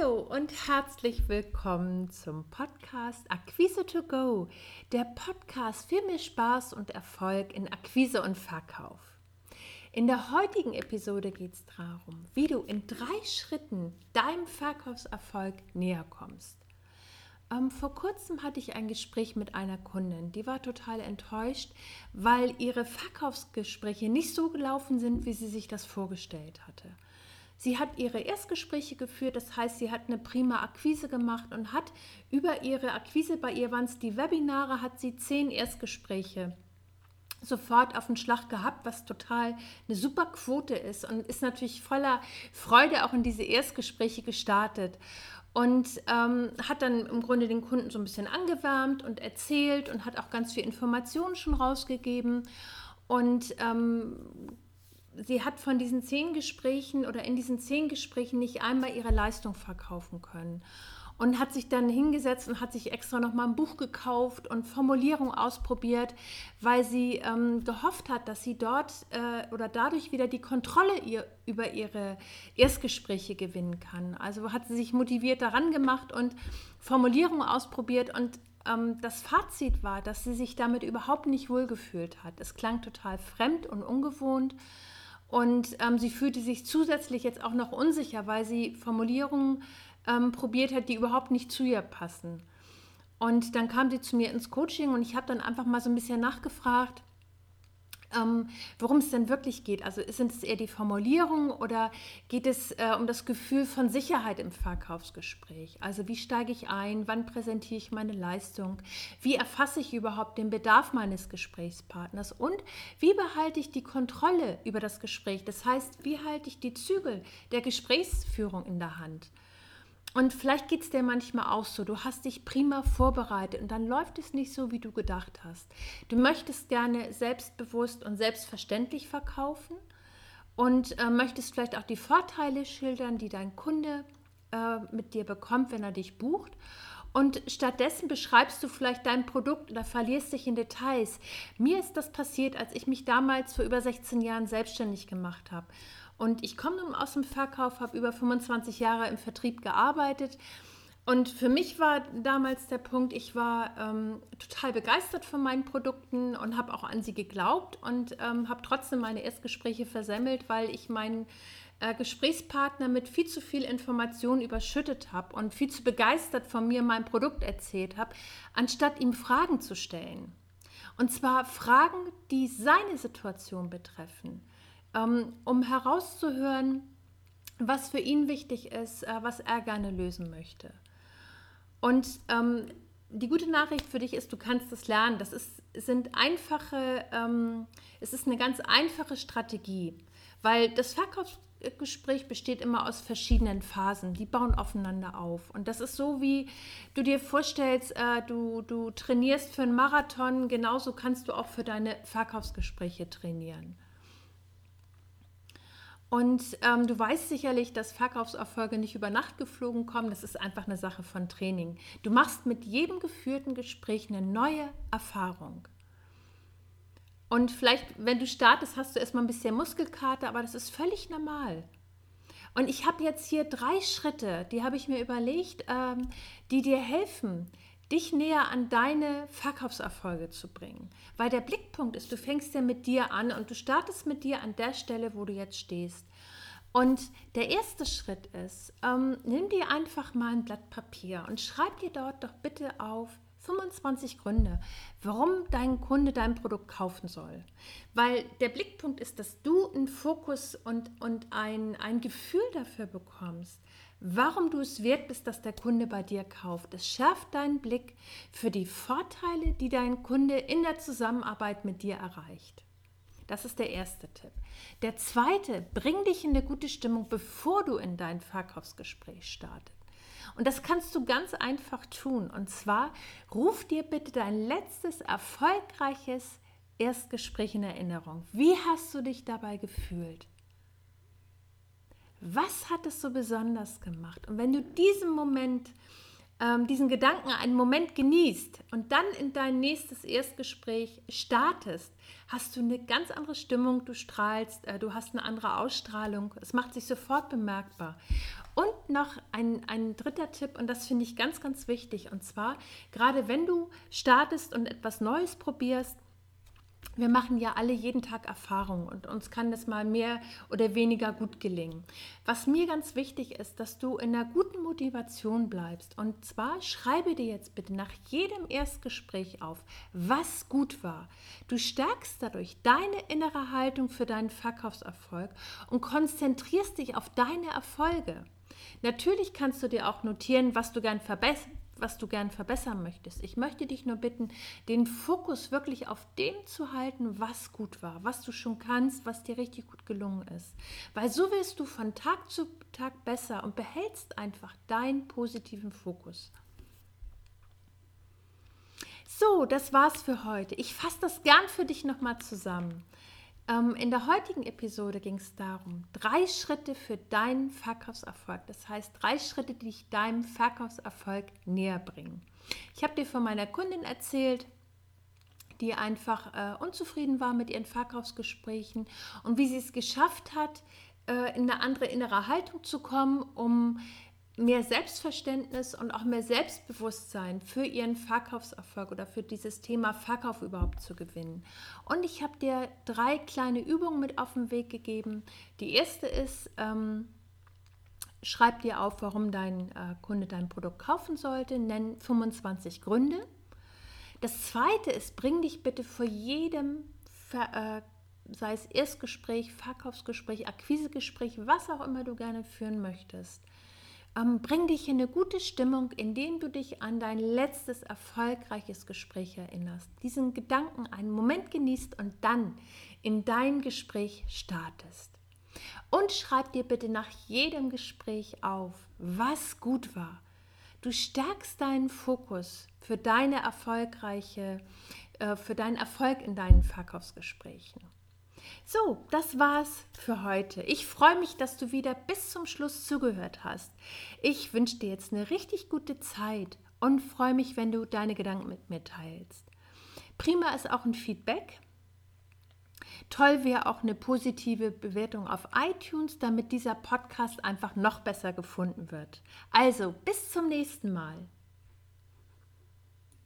Hallo und herzlich willkommen zum Podcast Akquise to Go, der Podcast für mehr Spaß und Erfolg in Akquise und Verkauf. In der heutigen Episode geht es darum, wie du in drei Schritten deinem Verkaufserfolg näher kommst. Ähm, vor kurzem hatte ich ein Gespräch mit einer Kundin, die war total enttäuscht, weil ihre Verkaufsgespräche nicht so gelaufen sind, wie sie sich das vorgestellt hatte. Sie hat ihre Erstgespräche geführt, das heißt, sie hat eine prima Akquise gemacht und hat über ihre Akquise, bei ihr waren es die Webinare, hat sie zehn Erstgespräche sofort auf den Schlag gehabt, was total eine super Quote ist und ist natürlich voller Freude auch in diese Erstgespräche gestartet und ähm, hat dann im Grunde den Kunden so ein bisschen angewärmt und erzählt und hat auch ganz viel Informationen schon rausgegeben und ähm, sie hat von diesen zehn Gesprächen oder in diesen zehn Gesprächen nicht einmal ihre Leistung verkaufen können. Und hat sich dann hingesetzt und hat sich extra nochmal ein Buch gekauft und Formulierung ausprobiert, weil sie ähm, gehofft hat, dass sie dort äh, oder dadurch wieder die Kontrolle ihr, über ihre Erstgespräche gewinnen kann. Also hat sie sich motiviert daran gemacht und Formulierung ausprobiert und ähm, das Fazit war, dass sie sich damit überhaupt nicht wohlgefühlt hat. Es klang total fremd und ungewohnt. Und ähm, sie fühlte sich zusätzlich jetzt auch noch unsicher, weil sie Formulierungen ähm, probiert hat, die überhaupt nicht zu ihr passen. Und dann kam sie zu mir ins Coaching und ich habe dann einfach mal so ein bisschen nachgefragt, ähm, worum es denn wirklich geht. Also sind es eher die Formulierungen oder geht es äh, um das Gefühl von Sicherheit im Verkaufsgespräch? Also wie steige ich ein? Wann präsentiere ich meine Leistung? Wie erfasse ich überhaupt den Bedarf meines Gesprächspartners? Und wie behalte ich die Kontrolle über das Gespräch? Das heißt, wie halte ich die Zügel der Gesprächsführung in der Hand? Und vielleicht geht es dir manchmal auch so, du hast dich prima vorbereitet und dann läuft es nicht so, wie du gedacht hast. Du möchtest gerne selbstbewusst und selbstverständlich verkaufen und äh, möchtest vielleicht auch die Vorteile schildern, die dein Kunde äh, mit dir bekommt, wenn er dich bucht. Und stattdessen beschreibst du vielleicht dein Produkt oder verlierst dich in Details. Mir ist das passiert, als ich mich damals vor über 16 Jahren selbstständig gemacht habe. Und ich komme nun aus dem Verkauf, habe über 25 Jahre im Vertrieb gearbeitet. Und für mich war damals der Punkt, ich war ähm, total begeistert von meinen Produkten und habe auch an sie geglaubt und ähm, habe trotzdem meine Erstgespräche versemmelt, weil ich meinen äh, Gesprächspartner mit viel zu viel Information überschüttet habe und viel zu begeistert von mir mein Produkt erzählt habe, anstatt ihm Fragen zu stellen. Und zwar Fragen, die seine Situation betreffen um herauszuhören, was für ihn wichtig ist, äh, was er gerne lösen möchte. Und ähm, die gute Nachricht für dich ist, du kannst es lernen. Das ist, sind einfache, ähm, es ist eine ganz einfache Strategie, weil das Verkaufsgespräch besteht immer aus verschiedenen Phasen, die bauen aufeinander auf. Und das ist so, wie du dir vorstellst, äh, du, du trainierst für einen Marathon, genauso kannst du auch für deine Verkaufsgespräche trainieren. Und ähm, du weißt sicherlich, dass Verkaufserfolge nicht über Nacht geflogen kommen. Das ist einfach eine Sache von Training. Du machst mit jedem geführten Gespräch eine neue Erfahrung. Und vielleicht, wenn du startest, hast du erstmal ein bisschen Muskelkater, aber das ist völlig normal. Und ich habe jetzt hier drei Schritte, die habe ich mir überlegt, ähm, die dir helfen, dich näher an deine Verkaufserfolge zu bringen. Weil der Blickpunkt ist, du fängst ja mit dir an und du startest mit dir an der Stelle, wo du jetzt stehst. Und der erste Schritt ist, ähm, nimm dir einfach mal ein Blatt Papier und schreib dir dort doch bitte auf 25 Gründe, warum dein Kunde dein Produkt kaufen soll. Weil der Blickpunkt ist, dass du einen Fokus und, und ein, ein Gefühl dafür bekommst, warum du es wert bist, dass der Kunde bei dir kauft. Es schärft deinen Blick für die Vorteile, die dein Kunde in der Zusammenarbeit mit dir erreicht. Das ist der erste Tipp. Der zweite, bring dich in eine gute Stimmung, bevor du in dein Verkaufsgespräch startest. Und das kannst du ganz einfach tun. Und zwar ruf dir bitte dein letztes erfolgreiches Erstgespräch in Erinnerung. Wie hast du dich dabei gefühlt? Was hat es so besonders gemacht? Und wenn du diesen Moment ähm, diesen Gedanken einen Moment genießt und dann in dein nächstes Erstgespräch startest, hast du eine ganz andere Stimmung, du strahlst, äh, du hast eine andere Ausstrahlung, es macht sich sofort bemerkbar. Und noch ein, ein dritter Tipp, und das finde ich ganz, ganz wichtig, und zwar, gerade wenn du startest und etwas Neues probierst, wir machen ja alle jeden Tag Erfahrungen und uns kann das mal mehr oder weniger gut gelingen. Was mir ganz wichtig ist, dass du in einer guten Motivation bleibst. Und zwar schreibe dir jetzt bitte nach jedem Erstgespräch auf, was gut war. Du stärkst dadurch deine innere Haltung für deinen Verkaufserfolg und konzentrierst dich auf deine Erfolge. Natürlich kannst du dir auch notieren, was du gern verbessern was du gern verbessern möchtest. Ich möchte dich nur bitten, den Fokus wirklich auf dem zu halten, was gut war, was du schon kannst, was dir richtig gut gelungen ist. Weil so wirst du von Tag zu Tag besser und behältst einfach deinen positiven Fokus. So, das war's für heute. Ich fasse das gern für dich nochmal zusammen. Ähm, in der heutigen Episode ging es darum, drei Schritte für deinen Verkaufserfolg. Das heißt, drei Schritte, die dich deinem Verkaufserfolg näher bringen. Ich habe dir von meiner Kundin erzählt, die einfach äh, unzufrieden war mit ihren Verkaufsgesprächen und wie sie es geschafft hat, äh, in eine andere innere Haltung zu kommen, um mehr Selbstverständnis und auch mehr Selbstbewusstsein für ihren Verkaufserfolg oder für dieses Thema Verkauf überhaupt zu gewinnen. Und ich habe dir drei kleine Übungen mit auf den Weg gegeben. Die erste ist, ähm, schreib dir auf, warum dein äh, Kunde dein Produkt kaufen sollte, nenn 25 Gründe. Das zweite ist, bring dich bitte vor jedem Ver äh, sei es Erstgespräch, Verkaufsgespräch, Akquisegespräch, was auch immer du gerne führen möchtest, ähm, bring dich in eine gute Stimmung, indem du dich an dein letztes erfolgreiches Gespräch erinnerst. Diesen Gedanken einen Moment genießt und dann in dein Gespräch startest. Und schreib dir bitte nach jedem Gespräch auf, was gut war. Du stärkst deinen Fokus für deine erfolgreiche, äh, für deinen Erfolg in deinen Verkaufsgesprächen. So, das war's für heute. Ich freue mich, dass du wieder bis zum Schluss zugehört hast. Ich wünsche dir jetzt eine richtig gute Zeit und freue mich, wenn du deine Gedanken mit mir teilst. Prima ist auch ein Feedback. Toll wäre auch eine positive Bewertung auf iTunes, damit dieser Podcast einfach noch besser gefunden wird. Also, bis zum nächsten Mal.